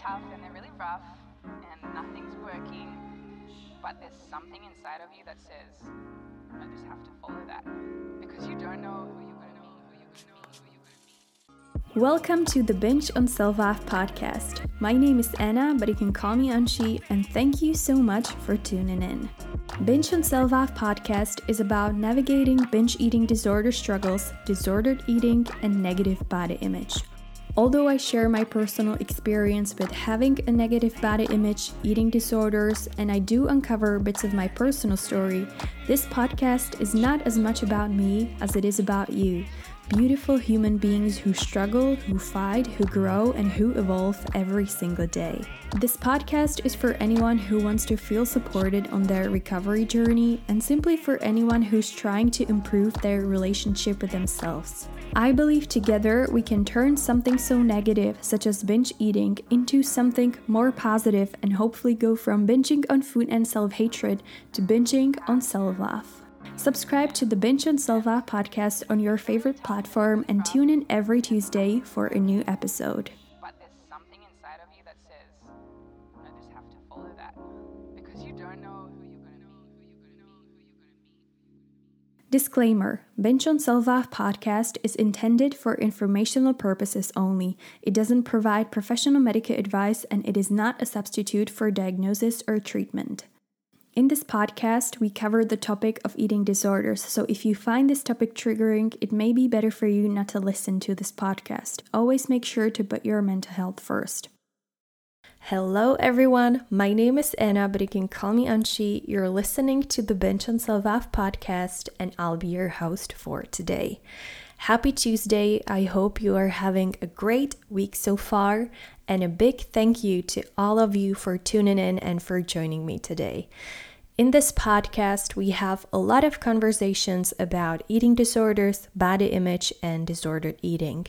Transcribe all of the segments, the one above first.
tough and they're really rough and nothing's working, but there's something inside of you that says, I just have to follow that because you don't know who you're going to meet. Welcome to the Binge on Self-Love podcast. My name is Anna, but you can call me Anshi, and thank you so much for tuning in. Binge on Self-Love podcast is about navigating binge eating disorder struggles, disordered eating, and negative body image. Although I share my personal experience with having a negative body image, eating disorders, and I do uncover bits of my personal story, this podcast is not as much about me as it is about you. Beautiful human beings who struggle, who fight, who grow, and who evolve every single day. This podcast is for anyone who wants to feel supported on their recovery journey and simply for anyone who's trying to improve their relationship with themselves. I believe together we can turn something so negative, such as binge eating, into something more positive and hopefully go from binging on food and self hatred to binging on self love. Subscribe to the on Self Love podcast on your favorite platform and tune in every Tuesday for a new episode. But there's something inside of you that says, I just have to follow that because you don't know who you're going to meet, who you're going to meet, who you're going to meet. Disclaimer Binge on Self-Love podcast is intended for informational purposes only. It doesn't provide professional medical advice and it is not a substitute for diagnosis or treatment. In this podcast, we cover the topic of eating disorders, so if you find this topic triggering, it may be better for you not to listen to this podcast. Always make sure to put your mental health first. Hello, everyone. My name is Anna, but you can call me Anshi. You're listening to the Binge on Self-Love podcast, and I'll be your host for today. Happy Tuesday. I hope you are having a great week so far, and a big thank you to all of you for tuning in and for joining me today. In this podcast, we have a lot of conversations about eating disorders, body image, and disordered eating.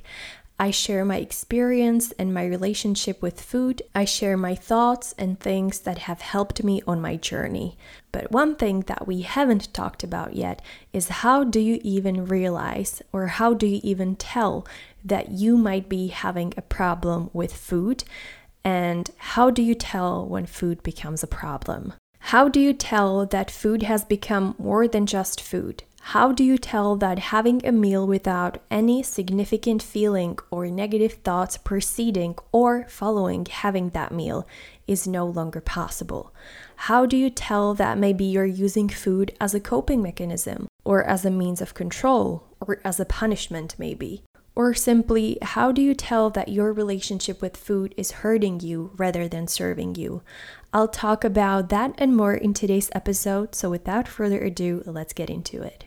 I share my experience and my relationship with food. I share my thoughts and things that have helped me on my journey. But one thing that we haven't talked about yet is how do you even realize or how do you even tell that you might be having a problem with food? And how do you tell when food becomes a problem? How do you tell that food has become more than just food? How do you tell that having a meal without any significant feeling or negative thoughts preceding or following having that meal is no longer possible? How do you tell that maybe you're using food as a coping mechanism or as a means of control or as a punishment, maybe? Or simply, how do you tell that your relationship with food is hurting you rather than serving you? I'll talk about that and more in today's episode, so without further ado, let's get into it.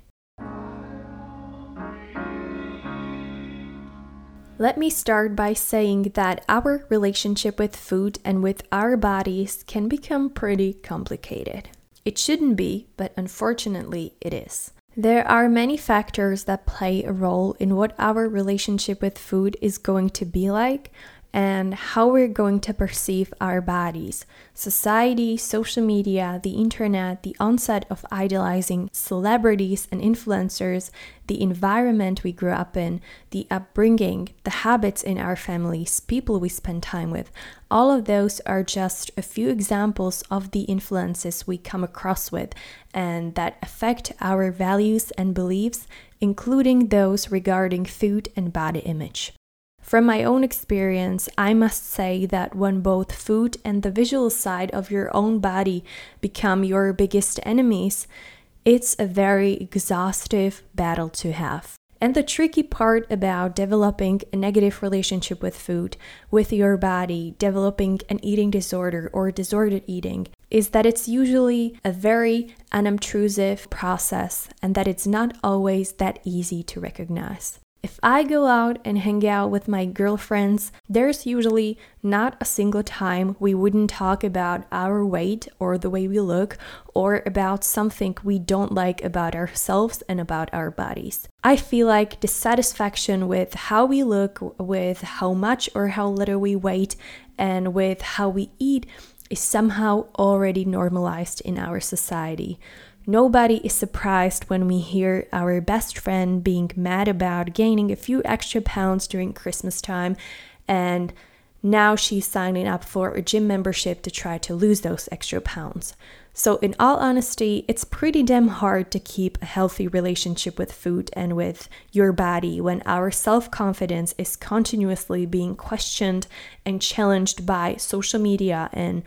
Let me start by saying that our relationship with food and with our bodies can become pretty complicated. It shouldn't be, but unfortunately it is. There are many factors that play a role in what our relationship with food is going to be like, and how we're going to perceive our bodies. Society, social media, the internet, the onset of idolizing celebrities and influencers, the environment we grew up in, the upbringing, the habits in our families, people we spend time with, all of those are just a few examples of the influences we come across with and that affect our values and beliefs, including those regarding food and body image. From my own experience, I must say that when both food and the visual side of your own body become your biggest enemies, it's a very exhaustive battle to have. And the tricky part about developing a negative relationship with food, with your body, developing an eating disorder or disordered eating, is that it's usually a very unobtrusive process and that it's not always that easy to recognize. If I go out and hang out with my girlfriends, there's usually not a single time we wouldn't talk about our weight or the way we look or about something we don't like about ourselves and about our bodies. I feel like dissatisfaction with how we look, with how much or how little we weight, and with how we eat is somehow already normalized in our society. Nobody is surprised when we hear our best friend being mad about gaining a few extra pounds during Christmas time, and Now she's signing up for a gym membership to try to lose those extra pounds. So, in all honesty, it's pretty damn hard to keep a healthy relationship with food and with your body when our self confidence is continuously being questioned and challenged by social media and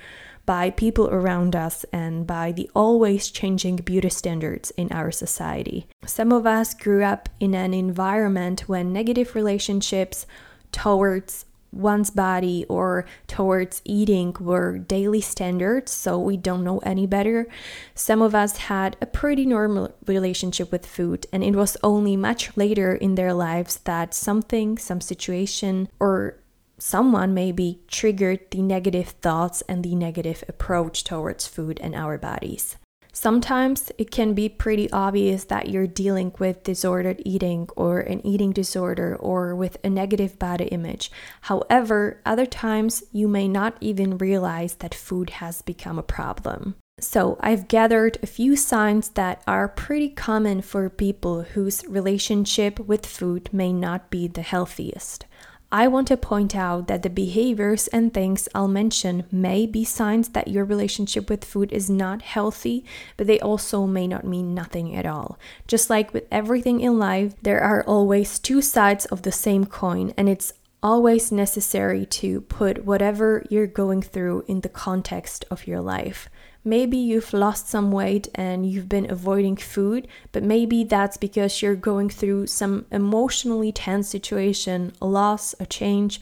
by people around us and by the always changing beauty standards in our society. Some of us grew up in an environment when negative relationships towards one's body or towards eating were daily standards, so we don't know any better. Some of us had a pretty normal relationship with food, and it was only much later in their lives that something, some situation, or someone maybe triggered the negative thoughts and the negative approach towards food and our bodies. Sometimes it can be pretty obvious that you're dealing with disordered eating or an eating disorder or with a negative body image. However, other times you may not even realize that food has become a problem. So, I've gathered a few signs that are pretty common for people whose relationship with food may not be the healthiest. I want to point out that the behaviors and things I'll mention may be signs that your relationship with food is not healthy, but they also may not mean nothing at all. Just like with everything in life, there are always two sides of the same coin, and it's always necessary to put whatever you're going through in the context of your life. Maybe you've lost some weight and you've been avoiding food, but maybe that's because you're going through some emotionally tense situation, a loss, a change,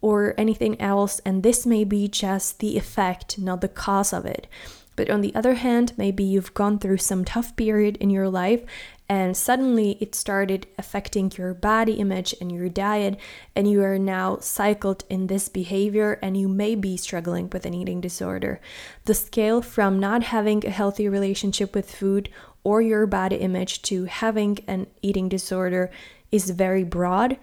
or anything else, and this may be just the effect, not the cause of it. But on the other hand, maybe you've gone through some tough period in your life and suddenly it started affecting your body image and your diet and you are now cycled in this behavior and you may be struggling with an eating disorder. The scale from not having a healthy relationship with food or your body image to having an eating disorder is very broad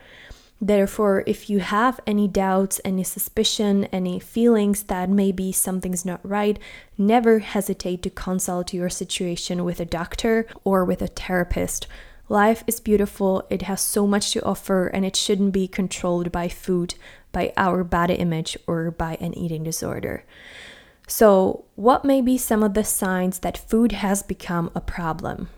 Therefore, if you have any doubts, any suspicion, any feelings that maybe something's not right, never hesitate to consult your situation with a doctor or with a therapist. Life is beautiful, it has so much to offer, and it shouldn't be controlled by food, by our body image, or by an eating disorder. So, what may be some of the signs that food has become a problem?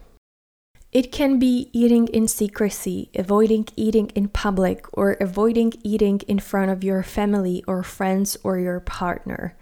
It can be eating in secrecy, avoiding eating in public, or avoiding eating in front of your family or friends or your partner.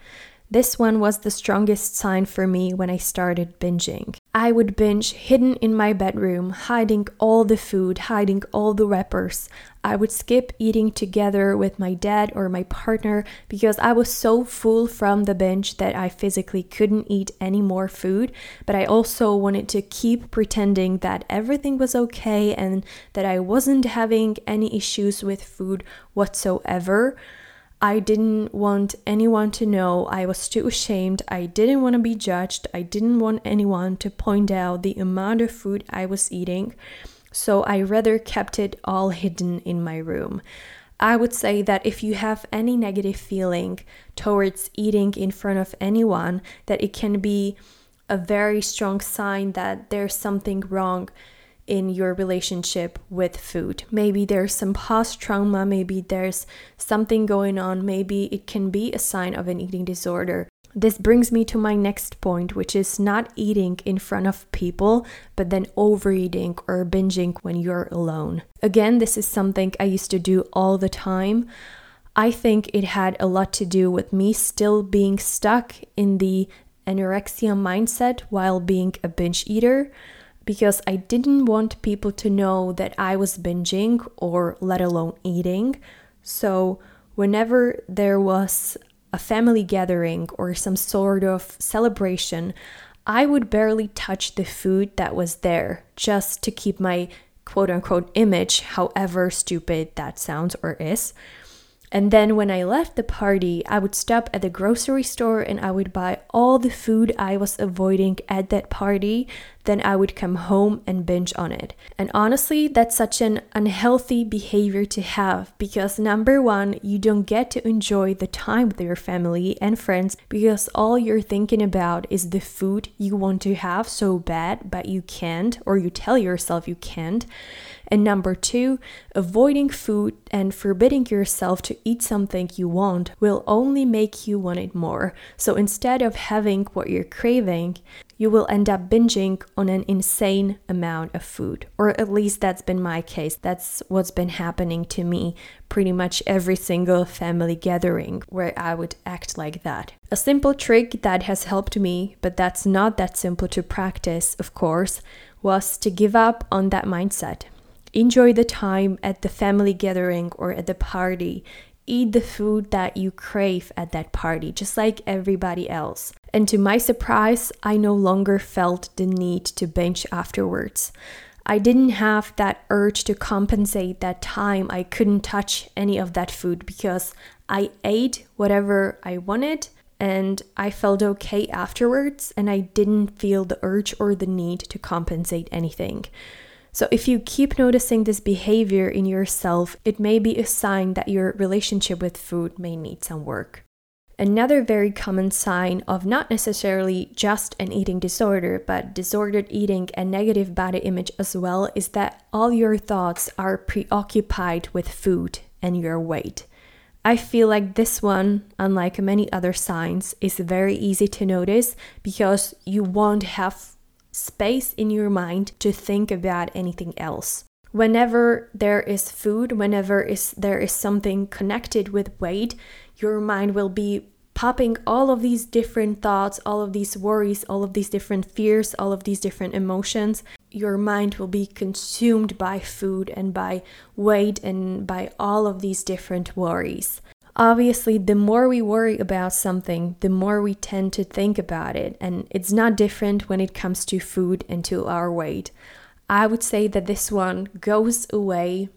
This one was the strongest sign for me when I started binging. I would binge hidden in my bedroom, hiding all the food, hiding all the wrappers. I would skip eating together with my dad or my partner because I was so full from the binge that I physically couldn't eat any more food. But I also wanted to keep pretending that everything was okay and that I wasn't having any issues with food whatsoever. I didn't want anyone to know. I was too ashamed. I didn't want to be judged. I didn't want anyone to point out the amount of food I was eating. So I rather kept it all hidden in my room. I would say that if you have any negative feeling towards eating in front of anyone, that it can be a very strong sign that there's something wrong in your relationship with food. Maybe there's some past trauma, maybe there's something going on, maybe it can be a sign of an eating disorder. This brings me to my next point, which is not eating in front of people, but then overeating or binging when you're alone. Again, this is something I used to do all the time. I think it had a lot to do with me still being stuck in the anorexia mindset while being a binge eater because I didn't want people to know that I was binging or let alone eating. So, whenever there was a family gathering or some sort of celebration, I would barely touch the food that was there just to keep my quote unquote image, however stupid that sounds or is. And then when I left the party, I would stop at the grocery store and I would buy all the food I was avoiding at that party. Then I would come home and binge on it. And honestly, that's such an unhealthy behavior to have because number one, you don't get to enjoy the time with your family and friends because all you're thinking about is the food you want to have so bad, but you can't, or you tell yourself you can't. And number two, avoiding food and forbidding yourself to eat something you want will only make you want it more. So instead of having what you're craving, you will end up binging on an insane amount of food. Or at least that's been my case. That's what's been happening to me pretty much every single family gathering where I would act like that. A simple trick that has helped me, but that's not that simple to practice, of course, was to give up on that mindset. Enjoy the time at the family gathering or at the party eat the food that you crave at that party, just like everybody else. And to my surprise, I no longer felt the need to binge afterwards. I didn't have that urge to compensate that time I couldn't touch any of that food because I ate whatever I wanted and I felt okay afterwards and I didn't feel the urge or the need to compensate anything. So, if you keep noticing this behavior in yourself, it may be a sign that your relationship with food may need some work. Another very common sign of not necessarily just an eating disorder, but disordered eating and negative body image as well is that all your thoughts are preoccupied with food and your weight. I feel like this one, unlike many other signs, is very easy to notice because you won't have space in your mind to think about anything else. Whenever there is food, whenever is there is something connected with weight, your mind will be popping all of these different thoughts, all of these worries, all of these different fears, all of these different emotions. Your mind will be consumed by food and by weight and by all of these different worries. Obviously, the more we worry about something, the more we tend to think about it, and it's not different when it comes to food and to our weight. I would say that this one goes away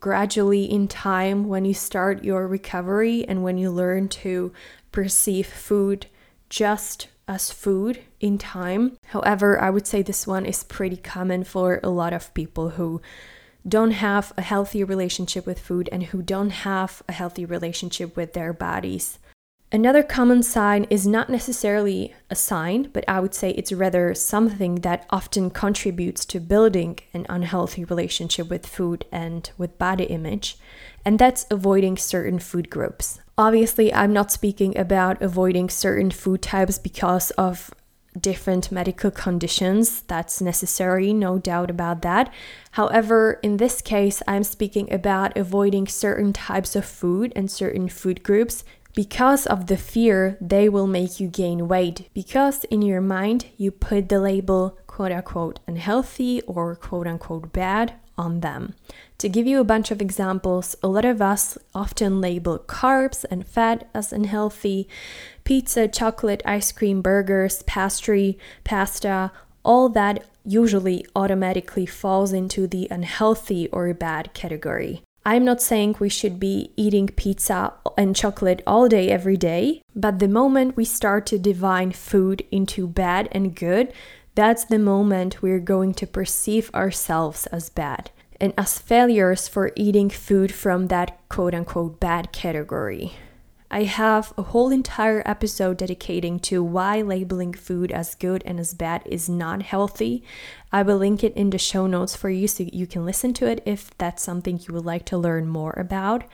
gradually in time when you start your recovery and when you learn to perceive food just as food in time. However, I would say this one is pretty common for a lot of people who don't have a healthy relationship with food and who don't have a healthy relationship with their bodies. Another common sign is not necessarily a sign, but I would say it's rather something that often contributes to building an unhealthy relationship with food and with body image, and that's avoiding certain food groups. Obviously, I'm not speaking about avoiding certain food types because of different medical conditions. That's necessary, no doubt about that. However, in this case, I'm speaking about avoiding certain types of food and certain food groups because of the fear they will make you gain weight. Because in your mind, you put the label quote unquote unhealthy or quote unquote bad on them. To give you a bunch of examples, a lot of us often label carbs and fat as unhealthy. Pizza, chocolate, ice cream, burgers, pastry, pasta, all that usually automatically falls into the unhealthy or bad category. I'm not saying we should be eating pizza and chocolate all day, every day, but the moment we start to divine food into bad and good, that's the moment we're going to perceive ourselves as bad and as failures for eating food from that quote unquote bad category. I have a whole entire episode dedicating to why labeling food as good and as bad is not healthy. I will link it in the show notes for you so you can listen to it if that's something you would like to learn more about.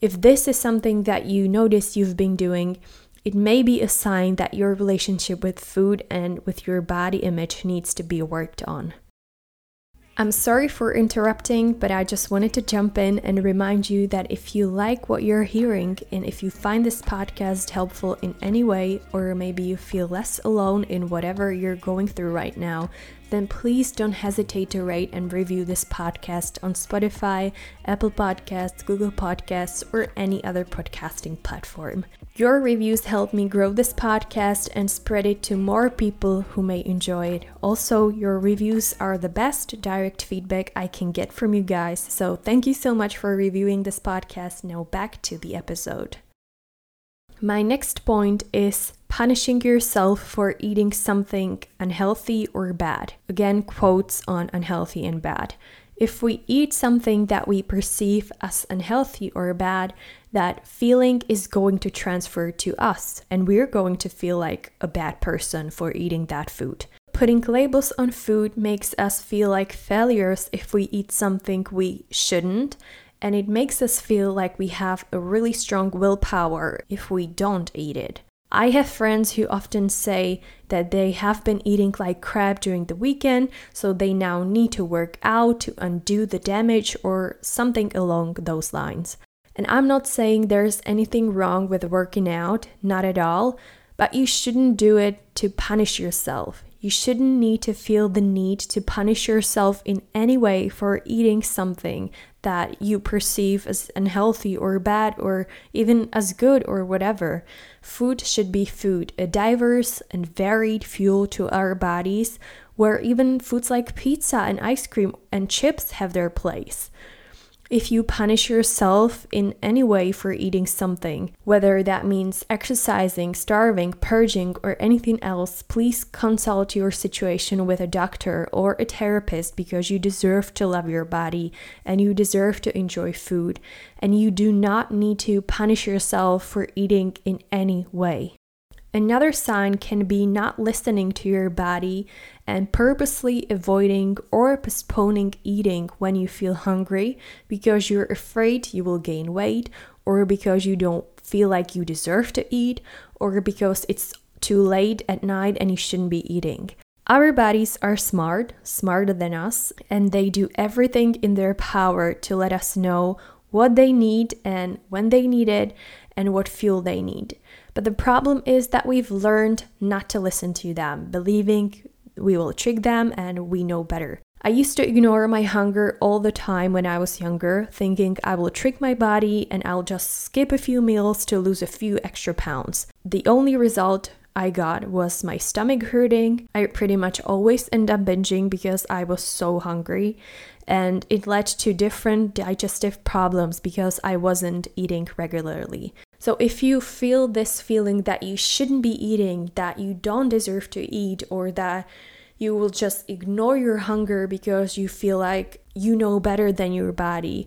If this is something that you notice you've been doing, it may be a sign that your relationship with food and with your body image needs to be worked on. I'm sorry for interrupting, but I just wanted to jump in and remind you that if you like what you're hearing and if you find this podcast helpful in any way, or maybe you feel less alone in whatever you're going through right now, then please don't hesitate to rate and review this podcast on Spotify, Apple Podcasts, Google Podcasts, or any other podcasting platform. Your reviews help me grow this podcast and spread it to more people who may enjoy it. Also, your reviews are the best direct feedback I can get from you guys. So, thank you so much for reviewing this podcast. Now, back to the episode. My next point is punishing yourself for eating something unhealthy or bad. Again, quotes on unhealthy and bad. If we eat something that we perceive as unhealthy or bad, that feeling is going to transfer to us and we're going to feel like a bad person for eating that food. Putting labels on food makes us feel like failures if we eat something we shouldn't, and it makes us feel like we have a really strong willpower if we don't eat it. I have friends who often say that they have been eating like crap during the weekend, so they now need to work out to undo the damage or something along those lines. And I'm not saying there's anything wrong with working out, not at all, but you shouldn't do it to punish yourself. You shouldn't need to feel the need to punish yourself in any way for eating something that you perceive as unhealthy or bad or even as good or whatever. Food should be food, a diverse and varied fuel to our bodies, where even foods like pizza and ice cream and chips have their place. If you punish yourself in any way for eating something, whether that means exercising, starving, purging, or anything else, please consult your situation with a doctor or a therapist because you deserve to love your body and you deserve to enjoy food. And you do not need to punish yourself for eating in any way. Another sign can be not listening to your body and purposely avoiding or postponing eating when you feel hungry because you're afraid you will gain weight, or because you don't feel like you deserve to eat, or because it's too late at night and you shouldn't be eating. Our bodies are smart, smarter than us, and they do everything in their power to let us know what they need and when they need it and what fuel they need. But the problem is that we've learned not to listen to them, believing we will trick them and we know better. I used to ignore my hunger all the time when I was younger, thinking I will trick my body and I'll just skip a few meals to lose a few extra pounds. The only result I got was my stomach hurting. I pretty much always end up binging because I was so hungry, and it led to different digestive problems because I wasn't eating regularly. So, if you feel this feeling that you shouldn't be eating, that you don't deserve to eat, or that you will just ignore your hunger because you feel like you know better than your body,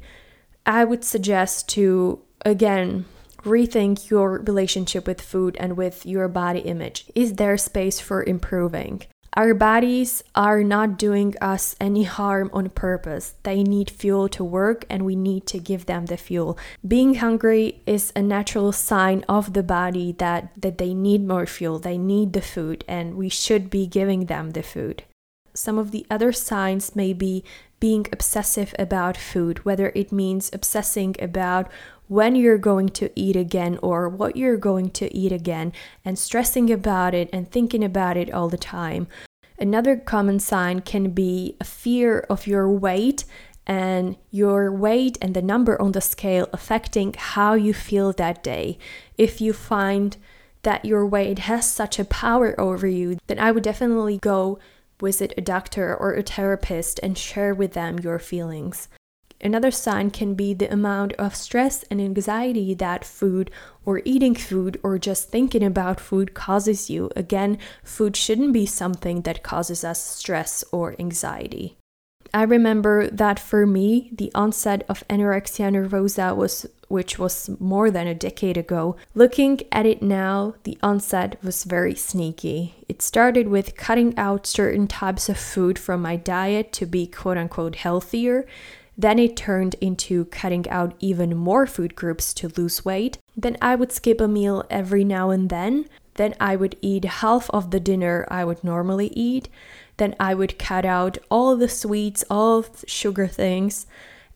I would suggest to again rethink your relationship with food and with your body image. Is there space for improving? Our bodies are not doing us any harm on purpose. They need fuel to work and we need to give them the fuel. Being hungry is a natural sign of the body that that they need more fuel. They need the food and we should be giving them the food. Some of the other signs may be being obsessive about food, whether it means obsessing about when you're going to eat again or what you're going to eat again and stressing about it and thinking about it all the time. Another common sign can be a fear of your weight and your weight and the number on the scale affecting how you feel that day. If you find that your weight has such a power over you, then I would definitely go visit a doctor or a therapist and share with them your feelings. Another sign can be the amount of stress and anxiety that food or eating food or just thinking about food causes you. Again, food shouldn't be something that causes us stress or anxiety. I remember that for me, the onset of anorexia nervosa was which was more than a decade ago. Looking at it now, the onset was very sneaky. It started with cutting out certain types of food from my diet to be quote unquote healthier. Then it turned into cutting out even more food groups to lose weight. Then I would skip a meal every now and then. Then I would eat half of the dinner I would normally eat. Then I would cut out all the sweets, all the sugar things.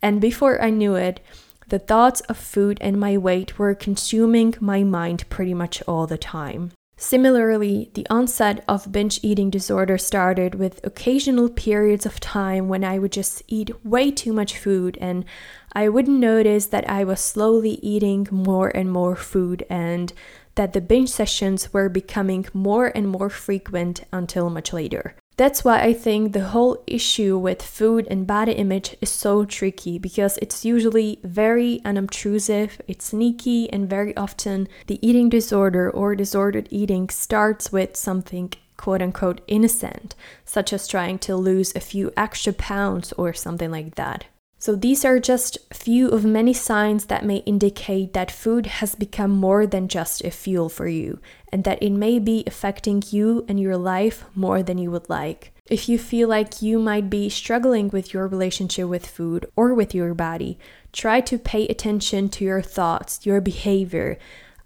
And before I knew it, the thoughts of food and my weight were consuming my mind pretty much all the time. Similarly, the onset of binge eating disorder started with occasional periods of time when I would just eat way too much food and I wouldn't notice that I was slowly eating more and more food and that the binge sessions were becoming more and more frequent until much later. That's why I think the whole issue with food and body image is so tricky because it's usually very unobtrusive, it's sneaky, and very often the eating disorder or disordered eating starts with something quote unquote innocent, such as trying to lose a few extra pounds or something like that. So, these are just few of many signs that may indicate that food has become more than just a fuel for you and that it may be affecting you and your life more than you would like. If you feel like you might be struggling with your relationship with food or with your body, try to pay attention to your thoughts, your behavior.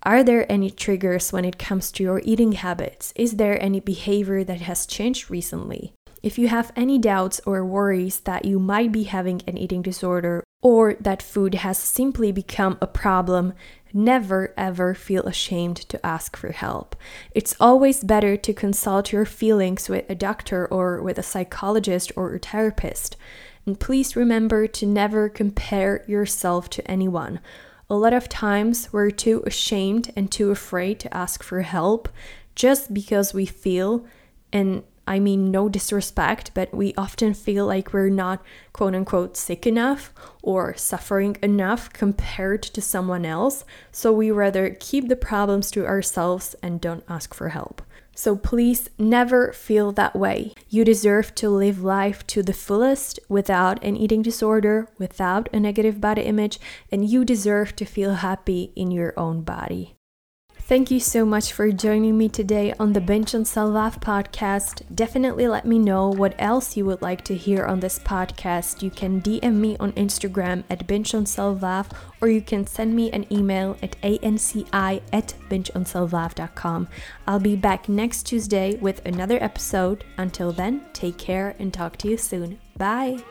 Are there any triggers when it comes to your eating habits? Is there any behavior that has changed recently? If you have any doubts or worries that you might be having an eating disorder or that food has simply become a problem, never ever feel ashamed to ask for help. It's always better to consult your feelings with a doctor or with a psychologist or a therapist. And please remember to never compare yourself to anyone. A lot of times we're too ashamed and too afraid to ask for help just because we feel and I mean, no disrespect, but we often feel like we're not quote unquote sick enough or suffering enough compared to someone else. So we rather keep the problems to ourselves and don't ask for help. So please never feel that way. You deserve to live life to the fullest without an eating disorder, without a negative body image, and you deserve to feel happy in your own body. Thank you so much for joining me today on the Binge on Self podcast. Definitely let me know what else you would like to hear on this podcast. You can DM me on Instagram at Binge on Self or you can send me an email at anci at bingeonself.com. I'll be back next Tuesday with another episode. Until then, take care and talk to you soon. Bye.